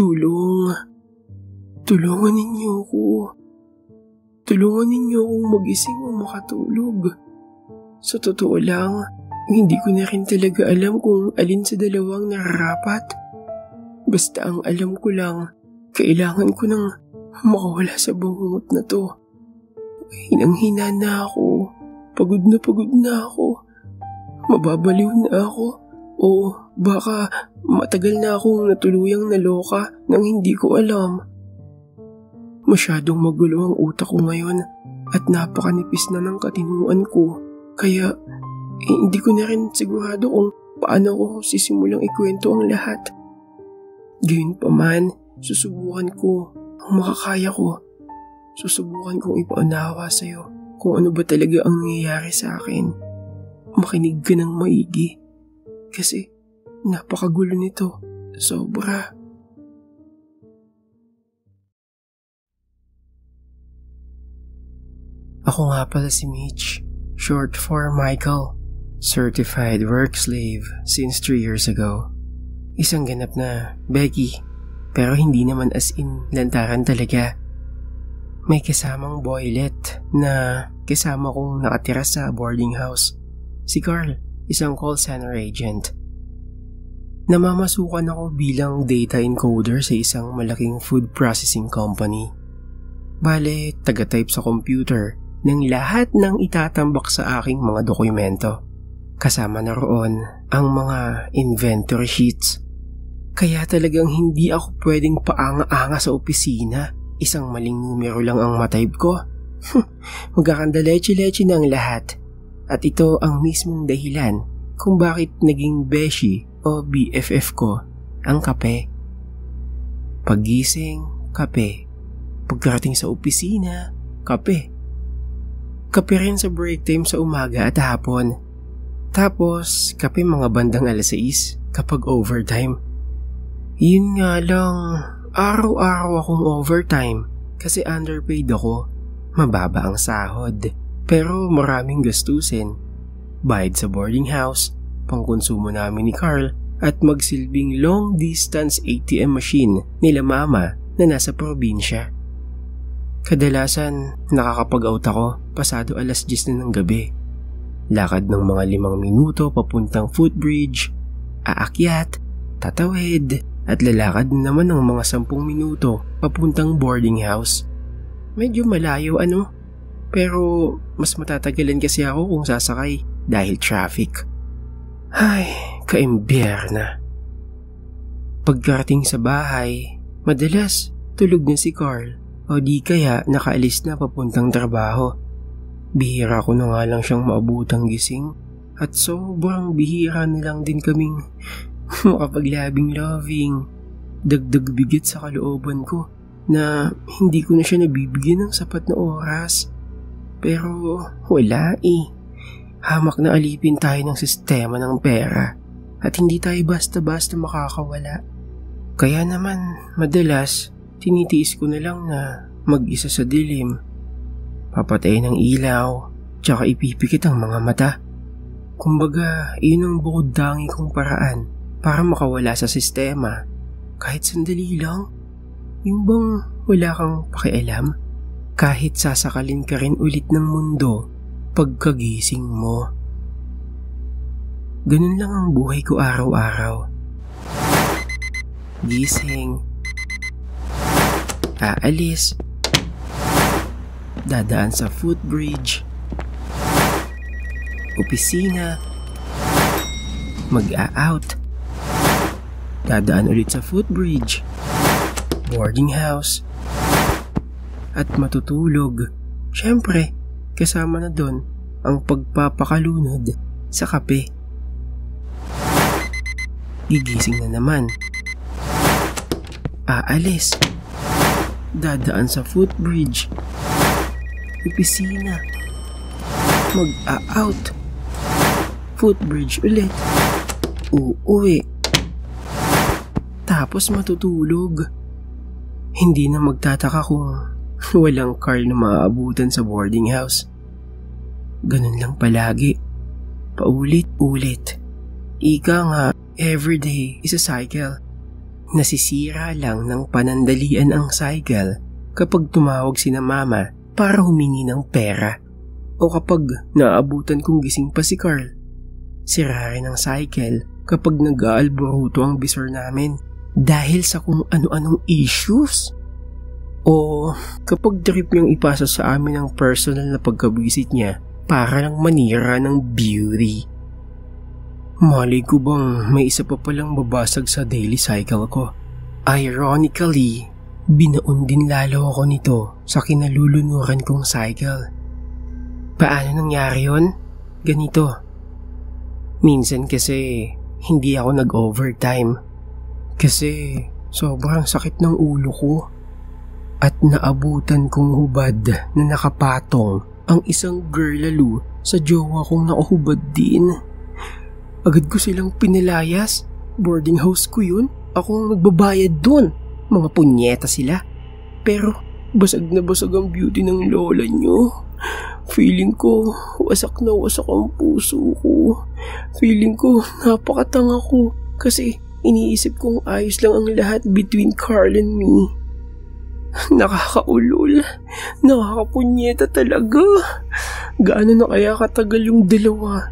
Tulong. Tulungan ninyo ko. Tulungan ninyo akong magising o makatulog. Sa totoo lang, hindi ko na rin talaga alam kung alin sa dalawang nararapat. Basta ang alam ko lang, kailangan ko nang makawala sa bungot na to. Hinang-hina na ako. Pagod na pagod na ako. Mababaliw na ako. O baka matagal na akong natuluyang naloka nang hindi ko alam. Masyadong magulo ang utak ko ngayon at napakanipis na ng katinuan ko. Kaya eh, hindi ko na rin sigurado kung paano ko sisimulang ikwento ang lahat. Gayun pa man, susubukan ko ang makakaya ko. Susubukan kong ipaunawa sa'yo kung ano ba talaga ang nangyayari sa akin. Makinig ka ng maigi. Kasi napakagulo nito. Sobra. Ako nga pala si Mitch, short for Michael. Certified work slave since 3 years ago. Isang ganap na Becky, pero hindi naman as in lantaran talaga. May kasamang boylet na kasama kong nakatira sa boarding house. Si Carl, isang call center agent. Namamasukan ako bilang data encoder sa isang malaking food processing company. Bale, taga-type sa computer ng lahat ng itatambak sa aking mga dokumento. Kasama na roon ang mga inventory sheets. Kaya talagang hindi ako pwedeng paanga-anga sa opisina. Isang maling numero lang ang matype ko. Magkakanda leche-leche na ang lahat. At ito ang mismong dahilan kung bakit naging beshi o BFF ko ang kape. Pagising, kape. Pagkarating sa opisina, kape. Kape rin sa break time sa umaga at hapon. Tapos, kape mga bandang alas 6 kapag overtime. Yun nga lang, araw-araw akong overtime kasi underpaid ako. Mababa ang sahod, pero maraming gastusin. Bayad sa boarding house, pangkonsumo namin ni Carl at magsilbing long distance ATM machine nila mama na nasa probinsya. Kadalasan nakakapag-out ako pasado alas 10 na ng gabi. Lakad ng mga limang minuto papuntang footbridge, aakyat, tatawid, at lalakad naman ng mga sampung minuto papuntang boarding house. Medyo malayo ano, pero mas matatagalan kasi ako kung sasakay dahil traffic. Ay, kaimbier na. Pagkarating sa bahay, madalas tulog na si Carl o di kaya nakaalis na papuntang trabaho. Bihira ko na nga lang siyang maabutang gising at sobrang bihira na lang din kaming makapaglabing loving. Dagdag bigit sa kalooban ko na hindi ko na siya nabibigyan ng sapat na oras. Pero wala eh. Hamak na alipin tayo ng sistema ng pera at hindi tayo basta-basta makakawala. Kaya naman, madalas, tinitiis ko na lang na mag-isa sa dilim. Papatay ng ilaw, tsaka ipipikit ang mga mata. Kumbaga, iyon ang bukod dangi kong paraan para makawala sa sistema. Kahit sandali lang, yung bang wala kang pakialam? Kahit sasakalin ka rin ulit ng mundo pagkagising mo. Ganun lang ang buhay ko araw-araw. Gising, aalis, dadaan sa footbridge, opisina, mag-a-out, dadaan ulit sa footbridge, boarding house, at matutulog. Siyempre, kasama na doon ang pagpapakalunod sa kape. Gigising na naman aalis. Dadaan sa footbridge. Opisina. Mag-a-out. Footbridge ulit. Uuwi. Tapos matutulog. Hindi na magtataka kung walang car na maaabutan sa boarding house. Ganun lang palagi. Paulit-ulit. Ika nga, everyday is a cycle. Nasisira lang ng panandalian ang cycle kapag tumawag si na mama para humingi ng pera o kapag naabutan kong gising pa si Carl. Sira rin ang cycle kapag nag-aalboruto ang bisor namin dahil sa kung ano-anong issues. O kapag trip niyang ipasa sa amin ang personal na pagkabisit niya para lang manira ng beauty. Mali ko bang may isa pa palang babasag sa daily cycle ko. Ironically, binaon din lalo ako nito sa kinalulunuran kong cycle. Paano nangyari yon? Ganito. Minsan kasi hindi ako nag-overtime. Kasi sobrang sakit ng ulo ko. At naabutan kong hubad na nakapatong ang isang girl sa jowa kong nakahubad din. Agad ko silang pinilayas. Boarding house ko yun. Ako ang nagbabayad dun. Mga punyeta sila. Pero basag na basag ang beauty ng lola nyo. Feeling ko, wasak na wasak ang puso ko. Feeling ko, napakatanga ko. Kasi Iniisip kong ayos lang ang lahat between Carl and me. Nakakaulol. Nakakapunyeta talaga. Gaano na kaya katagal yung dalawa?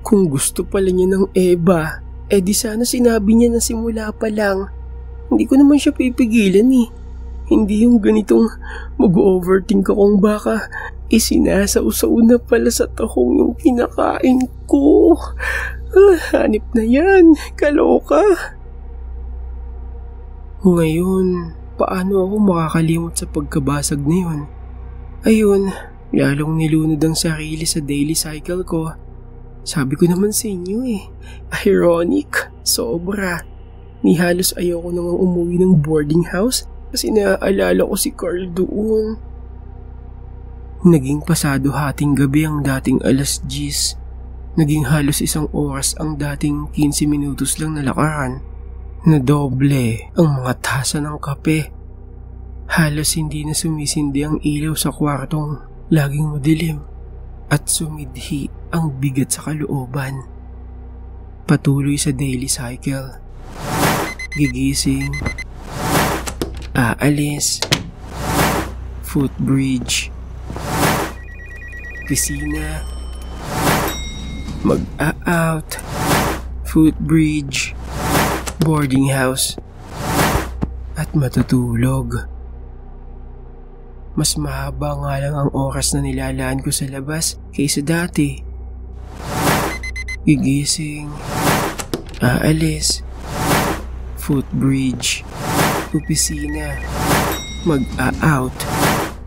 Kung gusto pala niya ng Eva, eh di sana sinabi niya na simula pa lang. Hindi ko naman siya pipigilan eh. Hindi yung ganitong mag-overthink ka kung baka isinasausaw na pala sa tahong yung kinakain ko. Ah, hanip na yan. Kaloka. Ngayon, paano ako makakalimot sa pagkabasag na yun? Ayun, lalong nilunod ang sarili sa daily cycle ko. Sabi ko naman sa inyo eh, ironic, sobra. Ni halos ayoko nang umuwi ng boarding house kasi naaalala ko si Carl doon. Naging pasado hating gabi ang dating alas 10 Naging halos isang oras ang dating 15 minutos lang na. Nadoble ang mga tasa ng kape. Halos hindi na sumisindi ang ilaw sa kwartong laging madilim at sumidhi ang bigat sa kalooban. Patuloy sa daily cycle. Gigising. Aalis. Footbridge. Pisina mag-a-out, footbridge, boarding house, at matutulog. Mas mahaba nga lang ang oras na nilalaan ko sa labas kaysa dati. Gigising, aalis, footbridge, opisina, mag-a-out,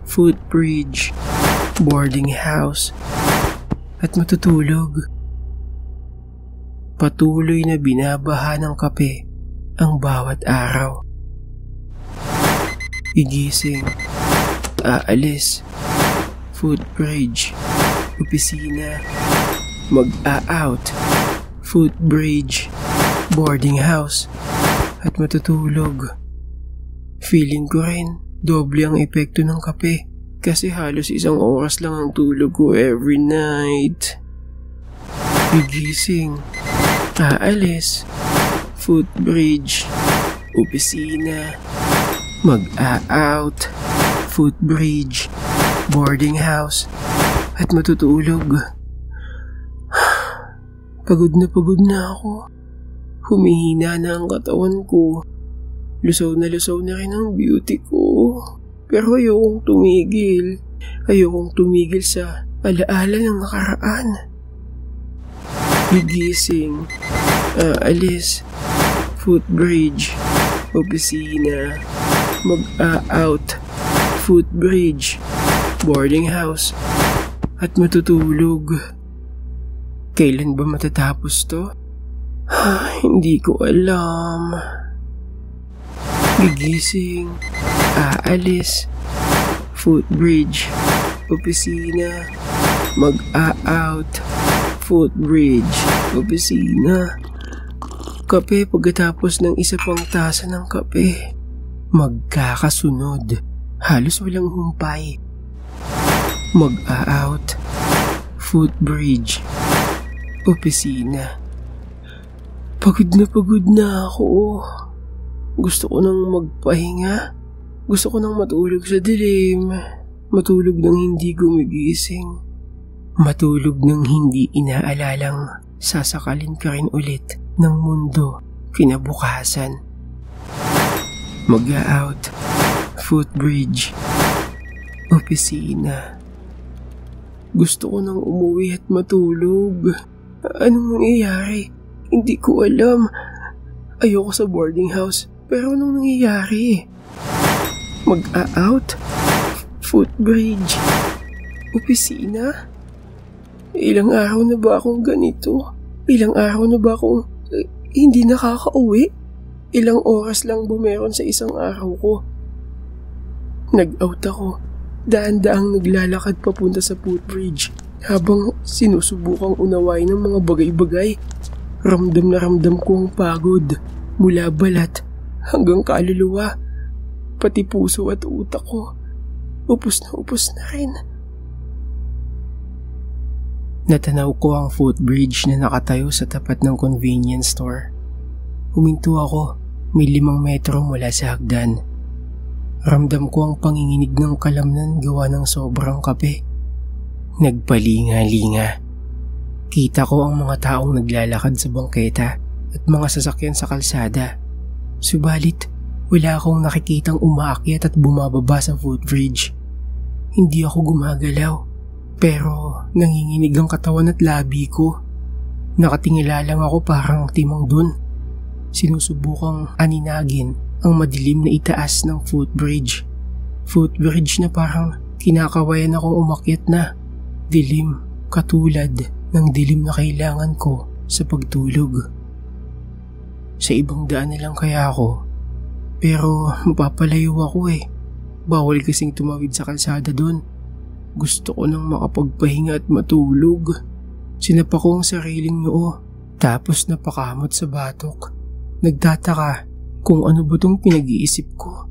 footbridge, boarding house, at matutulog. Patuloy na binabaha ng kape ang bawat araw. Igising, aalis, footbridge, opisina, mag-a-out, footbridge, boarding house, at matutulog. Feeling ko rin, doble ang epekto ng kape kasi halos isang oras lang ang tulog ko every night. Gigising, aalis, footbridge, opisina, mag-a-out, footbridge, boarding house, at matutulog. Pagod na pagod na ako. Humihina na ang katawan ko. Lusaw na lusaw na rin ang beauty ko. Pero ayokong tumigil. Ayokong tumigil sa alaala ng nakaraan gigising, aalis, footbridge, opisina, mag-a-out, footbridge, boarding house, at matutulog. Kailan ba matatapos to? Hindi ko alam. Gigising, aalis, footbridge, opisina, mag-a-out, footbridge, opisina. Kape pagkatapos ng isa pang tasa ng kape. Magkakasunod. Halos walang humpay. Mag-a-out. Footbridge. Opisina. Pagod na pagod na ako. Gusto ko nang magpahinga. Gusto ko nang matulog sa dilim. Matulog nang hindi gumigising. Matulog nang hindi inaalalang sasakalin ka rin ulit ng mundo kinabukasan. Mag-out, footbridge, opisina. Gusto ko nang umuwi at matulog. Anong nangyayari? Hindi ko alam. Ayoko sa boarding house. Pero anong nangyayari? Mag-out? Footbridge? Opisina? Ilang araw na ba akong ganito? Ilang araw na ba akong eh, hindi nakakauwi? Ilang oras lang bumeron sa isang araw ko. Nag-out ako. Daan-daang naglalakad papunta sa footbridge habang sinusubukang unawain ng mga bagay-bagay. Ramdam na ramdam ko ang pagod mula balat hanggang kaluluwa. Pati puso at utak ko. Upos na upos na rin. Natanaw ko ang footbridge na nakatayo sa tapat ng convenience store. Huminto ako, may limang metro mula sa hagdan. Ramdam ko ang panginginig ng kalamnan gawa ng sobrang kape. Nagpalinga-linga. Kita ko ang mga taong naglalakad sa bangketa at mga sasakyan sa kalsada. Subalit, wala akong nakikitang umaakyat at bumababa sa footbridge. Hindi ako gumagalaw. Pero nanginginig ang katawan at labi ko. Nakatingala lang ako parang timang dun. Sinusubukang aninagin ang madilim na itaas ng footbridge. Footbridge na parang kinakawayan akong umakyat na. Dilim, katulad ng dilim na kailangan ko sa pagtulog. Sa ibang daan na lang kaya ako. Pero mapapalayo ako eh. Bawal kasing tumawid sa kalsada doon. Gusto ko nang makapagpahinga at matulog. Sinapa ko ang sariling noo, tapos napakamot sa batok. Nagtataka kung ano ba tong pinag-iisip ko.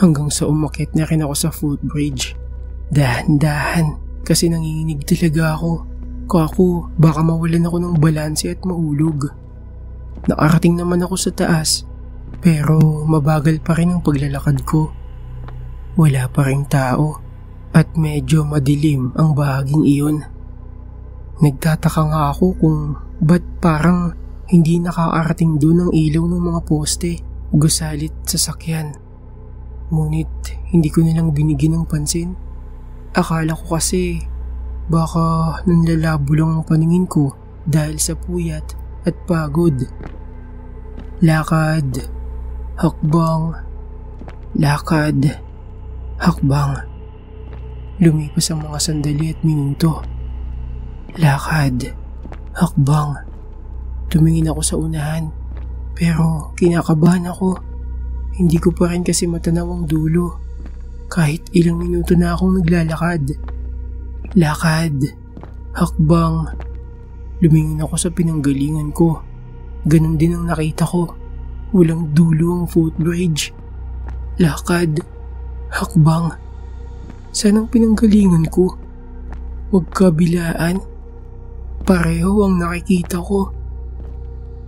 Hanggang sa umakit na rin ako sa footbridge. Dahan-dahan kasi nanginginig talaga ako. Kako, baka mawalan ako ng balanse at maulog. Nakarating naman ako sa taas, pero mabagal pa rin ang paglalakad ko. Wala pa ring tao at medyo madilim ang bahaging iyon. Nagtataka nga ako kung ba't parang hindi nakakarating doon ang ilaw ng mga poste, gusalit sa sakyan. Ngunit hindi ko nilang binigyan ng pansin. Akala ko kasi baka nanlalabo lang ang paningin ko dahil sa puyat at pagod. Lakad, hakbang, lakad, Hakbang. Lumipas ang mga sandali at minuto. Lakad. Hakbang. Tumingin ako sa unahan. Pero kinakabahan ako. Hindi ko pa rin kasi matanaw ang dulo. Kahit ilang minuto na akong naglalakad. Lakad. Hakbang. Lumingin ako sa pinanggalingan ko. Ganon din ang nakita ko. Walang dulo ang footbridge. Lakad. Hakbang. Saan ang pinanggalingan ko? Magkabilaan. Pareho ang nakikita ko.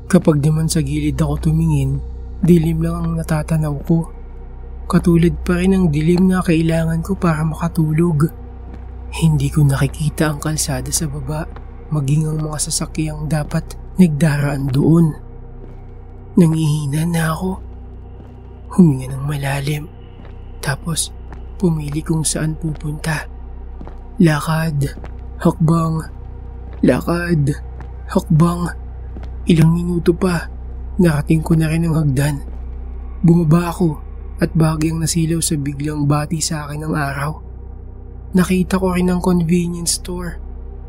Kapag naman sa gilid ako tumingin, dilim lang ang natatanaw ko. Katulad pa rin ang dilim na kailangan ko para makatulog. Hindi ko nakikita ang kalsada sa baba, maging ang mga sasakyang dapat nagdaraan doon. Nangihina na ako. Huminga ng malalim. Tapos, pumili kung saan pupunta. Lakad, hakbang, lakad, hakbang. Ilang minuto pa, narating ko na rin ang hagdan. Bumaba ako at bagyang nasilaw sa biglang bati sa akin ng araw. Nakita ko rin ang convenience store.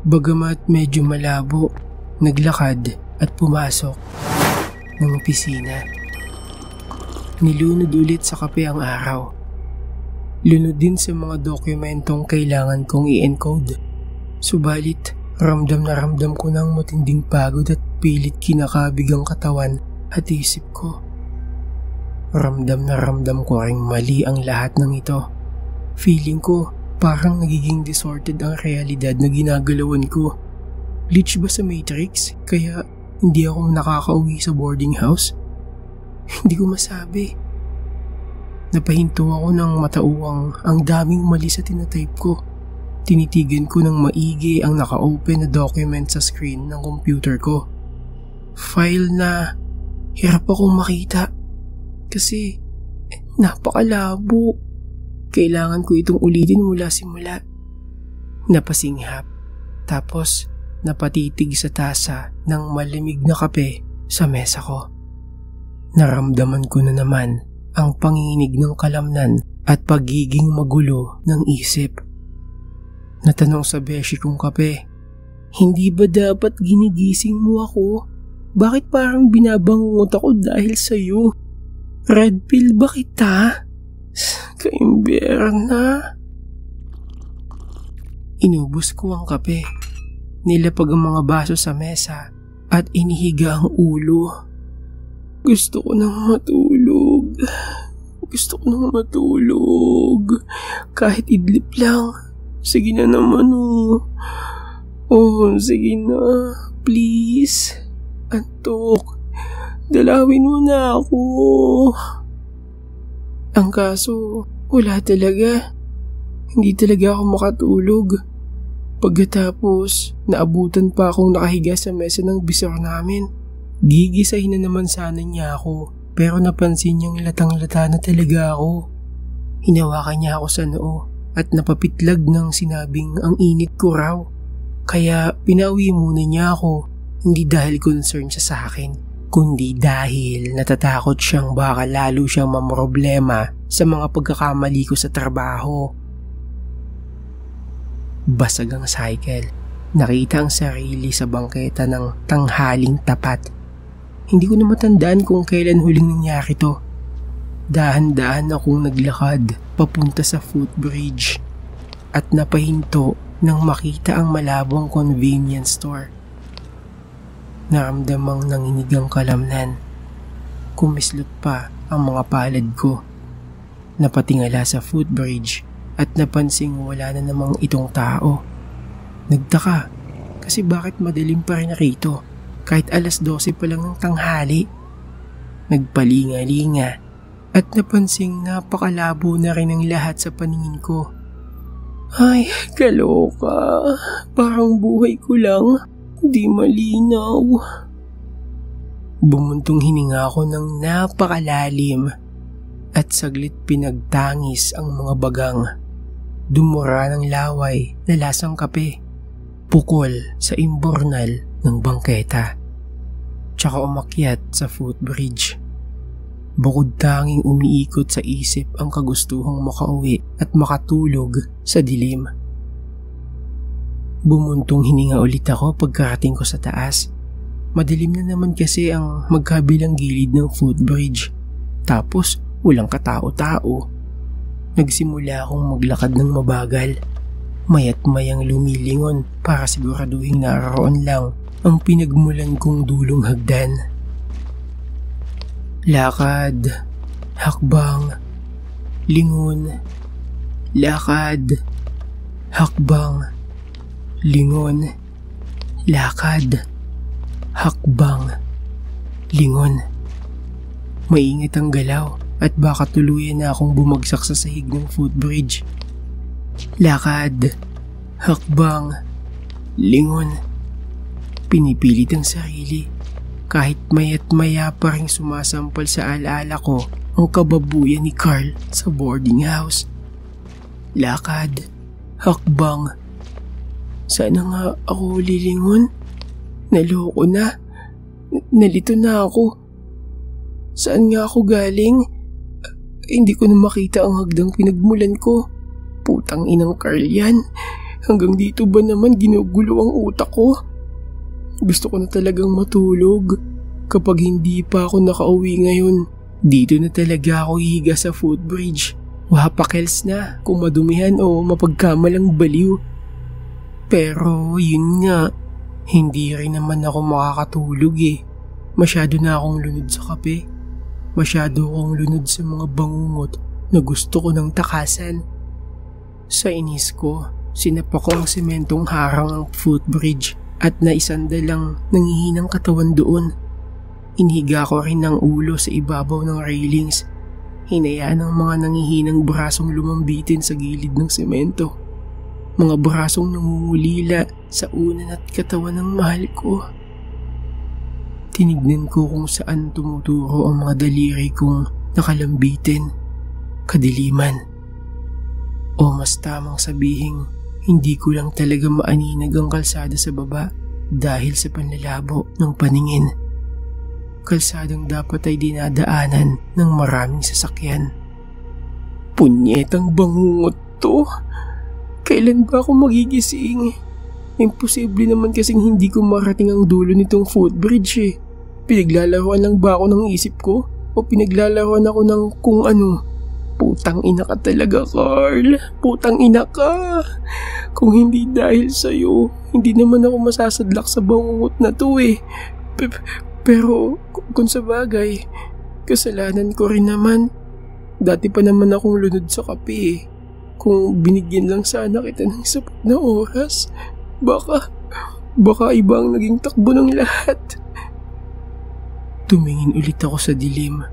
Bagamat medyo malabo, naglakad at pumasok ng opisina. Nilunod ulit sa kape ang araw lunod din sa mga dokumentong kailangan kong i-encode. Subalit, ramdam na ramdam ko ng matinding pagod at pilit kinakabig ang katawan at isip ko. Ramdam na ramdam ko ring mali ang lahat ng ito. Feeling ko parang nagiging distorted ang realidad na ginagalawan ko. Glitch ba sa Matrix? Kaya hindi ako nakakauwi sa boarding house? Hindi ko masabi. Napahinto ako ng matauwang ang daming mali sa tinatype ko. Tinitigan ko ng maigi ang naka-open na document sa screen ng computer ko. File na hirap akong makita kasi napakalabo. Kailangan ko itong ulitin mula simula. Napasinghap tapos napatitig sa tasa ng malamig na kape sa mesa ko. Naramdaman ko na naman ang panginginig ng kalamnan at pagiging magulo ng isip. Natanong sa beshi kong kape, hindi ba dapat ginigising mo ako? Bakit parang binabangungot ako dahil sa'yo? Red pill ba kita? Kaimbera na. Inubos ko ang kape. Nilapag ang mga baso sa mesa at inihiga ang ulo. Gusto ko nang matulog. Gusto ko nang matulog. Kahit idlip lang. Sige na naman oh. Oh, sige na. Please. Antok. Dalawin mo na ako. Ang kaso, wala talaga. Hindi talaga ako makatulog. Pagkatapos, naabutan pa akong nakahiga sa mesa ng bisor namin. Gigisahin na naman sana niya ako, pero napansin niyang latang-lata na talaga ako. Hinawakan niya ako sa noo at napapitlag ng sinabing ang init ko raw. Kaya pinauwi muna niya ako, hindi dahil concern siya sa akin, kundi dahil natatakot siyang baka lalo siyang mamroblema sa mga pagkakamali ko sa trabaho Basag ang cycle. Nakita ang sarili sa bangketa ng tanghaling tapat. Hindi ko na matandaan kung kailan huling nangyari to. Dahan-dahan akong naglakad papunta sa footbridge at napahinto nang makita ang malabong convenience store. Naramdamang nanginig ang kalamnan. Kumislot pa ang mga palad ko. Napatingala sa footbridge at napansing wala na namang itong tao. Nagtaka kasi bakit madilim pa rin rito kahit alas 12 pa lang ng tanghali. Nagpalinga-linga at napansing napakalabo na rin ang lahat sa paningin ko. Ay, kaloka. Parang buhay ko lang. Di malinaw. Bumuntong hininga ako ng napakalalim at saglit pinagtangis ang mga bagang dumura ng laway na lasang kape, pukol sa imbornal ng bangketa, tsaka umakyat sa footbridge. Bukod tanging umiikot sa isip ang kagustuhang makauwi at makatulog sa dilim. Bumuntong hininga ulit ako pagkarating ko sa taas. Madilim na naman kasi ang magkabilang gilid ng footbridge. Tapos walang katao-tao Nagsimula akong maglakad ng mabagal. Mayat mayang lumilingon para siguraduhin naroon lang ang pinagmulan kong dulong hagdan. Lakad, hakbang, lingon, lakad, hakbang, lingon, lakad, hakbang, lingon. Maingat ang galaw at baka tuluyan na akong bumagsak sa sahig ng footbridge. Lakad, hakbang, lingon. Pinipilit ang sarili kahit mayat maya pa rin sumasampal sa alaala ko ang kababuyan ni Carl sa boarding house. Lakad, hakbang. Sana nga ako lilingon. Naloko na. Nalito na ako. Saan nga ako galing? hindi ko na makita ang hagdang pinagmulan ko. Putang inang Carl yan. Hanggang dito ba naman ginugulo ang utak ko? Gusto ko na talagang matulog. Kapag hindi pa ako nakauwi ngayon, dito na talaga ako higa sa footbridge. Wapakels na kung madumihan o mapagkamalang baliw. Pero yun nga, hindi rin naman ako makakatulog eh. Masyado na akong lunod sa kape. Masyado akong lunod sa mga bangungot na gusto ko ng takasan. Sa inis ko, sinapa ko sementong harang ang footbridge at naisanda lang nangihinang katawan doon. Inhiga ko rin ng ulo sa ibabaw ng railings. Hinayaan ng mga nangihinang brasong lumambitin sa gilid ng semento. Mga brasong nangungulila sa unan at katawan ng mahal ko. Tinignan ko kung saan tumuturo ang mga daliri kong nakalambitin. Kadiliman. O mas tamang sabihing hindi ko lang talaga maaninag ang kalsada sa baba dahil sa panlalabo ng paningin. Kalsadang dapat ay dinadaanan ng maraming sasakyan. Punyetang bangungot to! Kailan ba ako magigising? Imposible naman kasing hindi ko marating ang dulo nitong footbridge eh. Pinaglalaroan lang ba ako ng isip ko? O pinaglalaroan ako ng kung ano? Putang ina ka talaga, Carl. Putang ina ka. Kung hindi dahil sa'yo, hindi naman ako masasadlak sa bangungot na to eh. P- pero kung sa bagay, kasalanan ko rin naman. Dati pa naman akong lunod sa kape eh. Kung binigyan lang sana kita ng sapat na oras, baka, baka iba ang naging takbo ng lahat. Tumingin ulit ako sa dilim.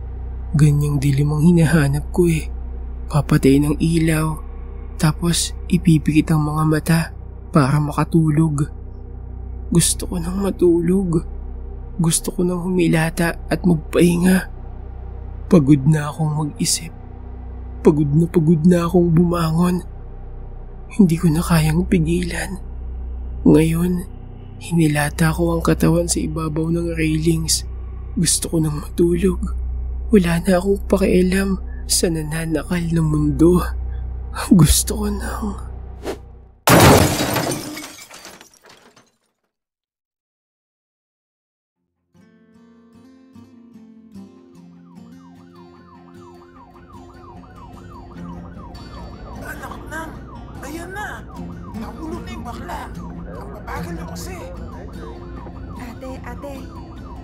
Ganyang dilim ang hinahanap ko eh. Papatay ng ilaw, tapos ipipikit ang mga mata para makatulog. Gusto ko nang matulog. Gusto ko nang humilata at magpahinga. Pagod na akong mag-isip. Pagod na pagod na akong bumangon. Hindi ko na kayang pigilan. Ngayon, hinilata ko ang katawan sa ibabaw ng railings. Gusto ko nang matulog. Wala na akong pakialam sa nananakal na mundo. Gusto ko nang... Anak nang, ayan na. Nahulog na yung bakla. Ang babagal mo kasi. Ate, ate,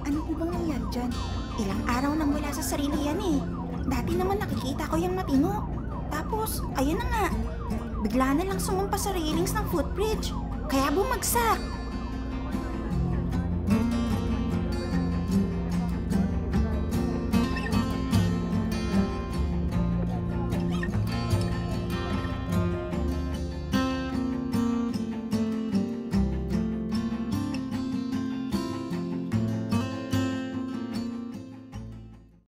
ano po bang nangyari dyan? Ilang araw nang wala sa sarili yan eh. Dati naman nakikita ko yung matino. Tapos, ayun na nga. Bigla na lang sumumpa sa railings ng footbridge. Kaya bumagsak.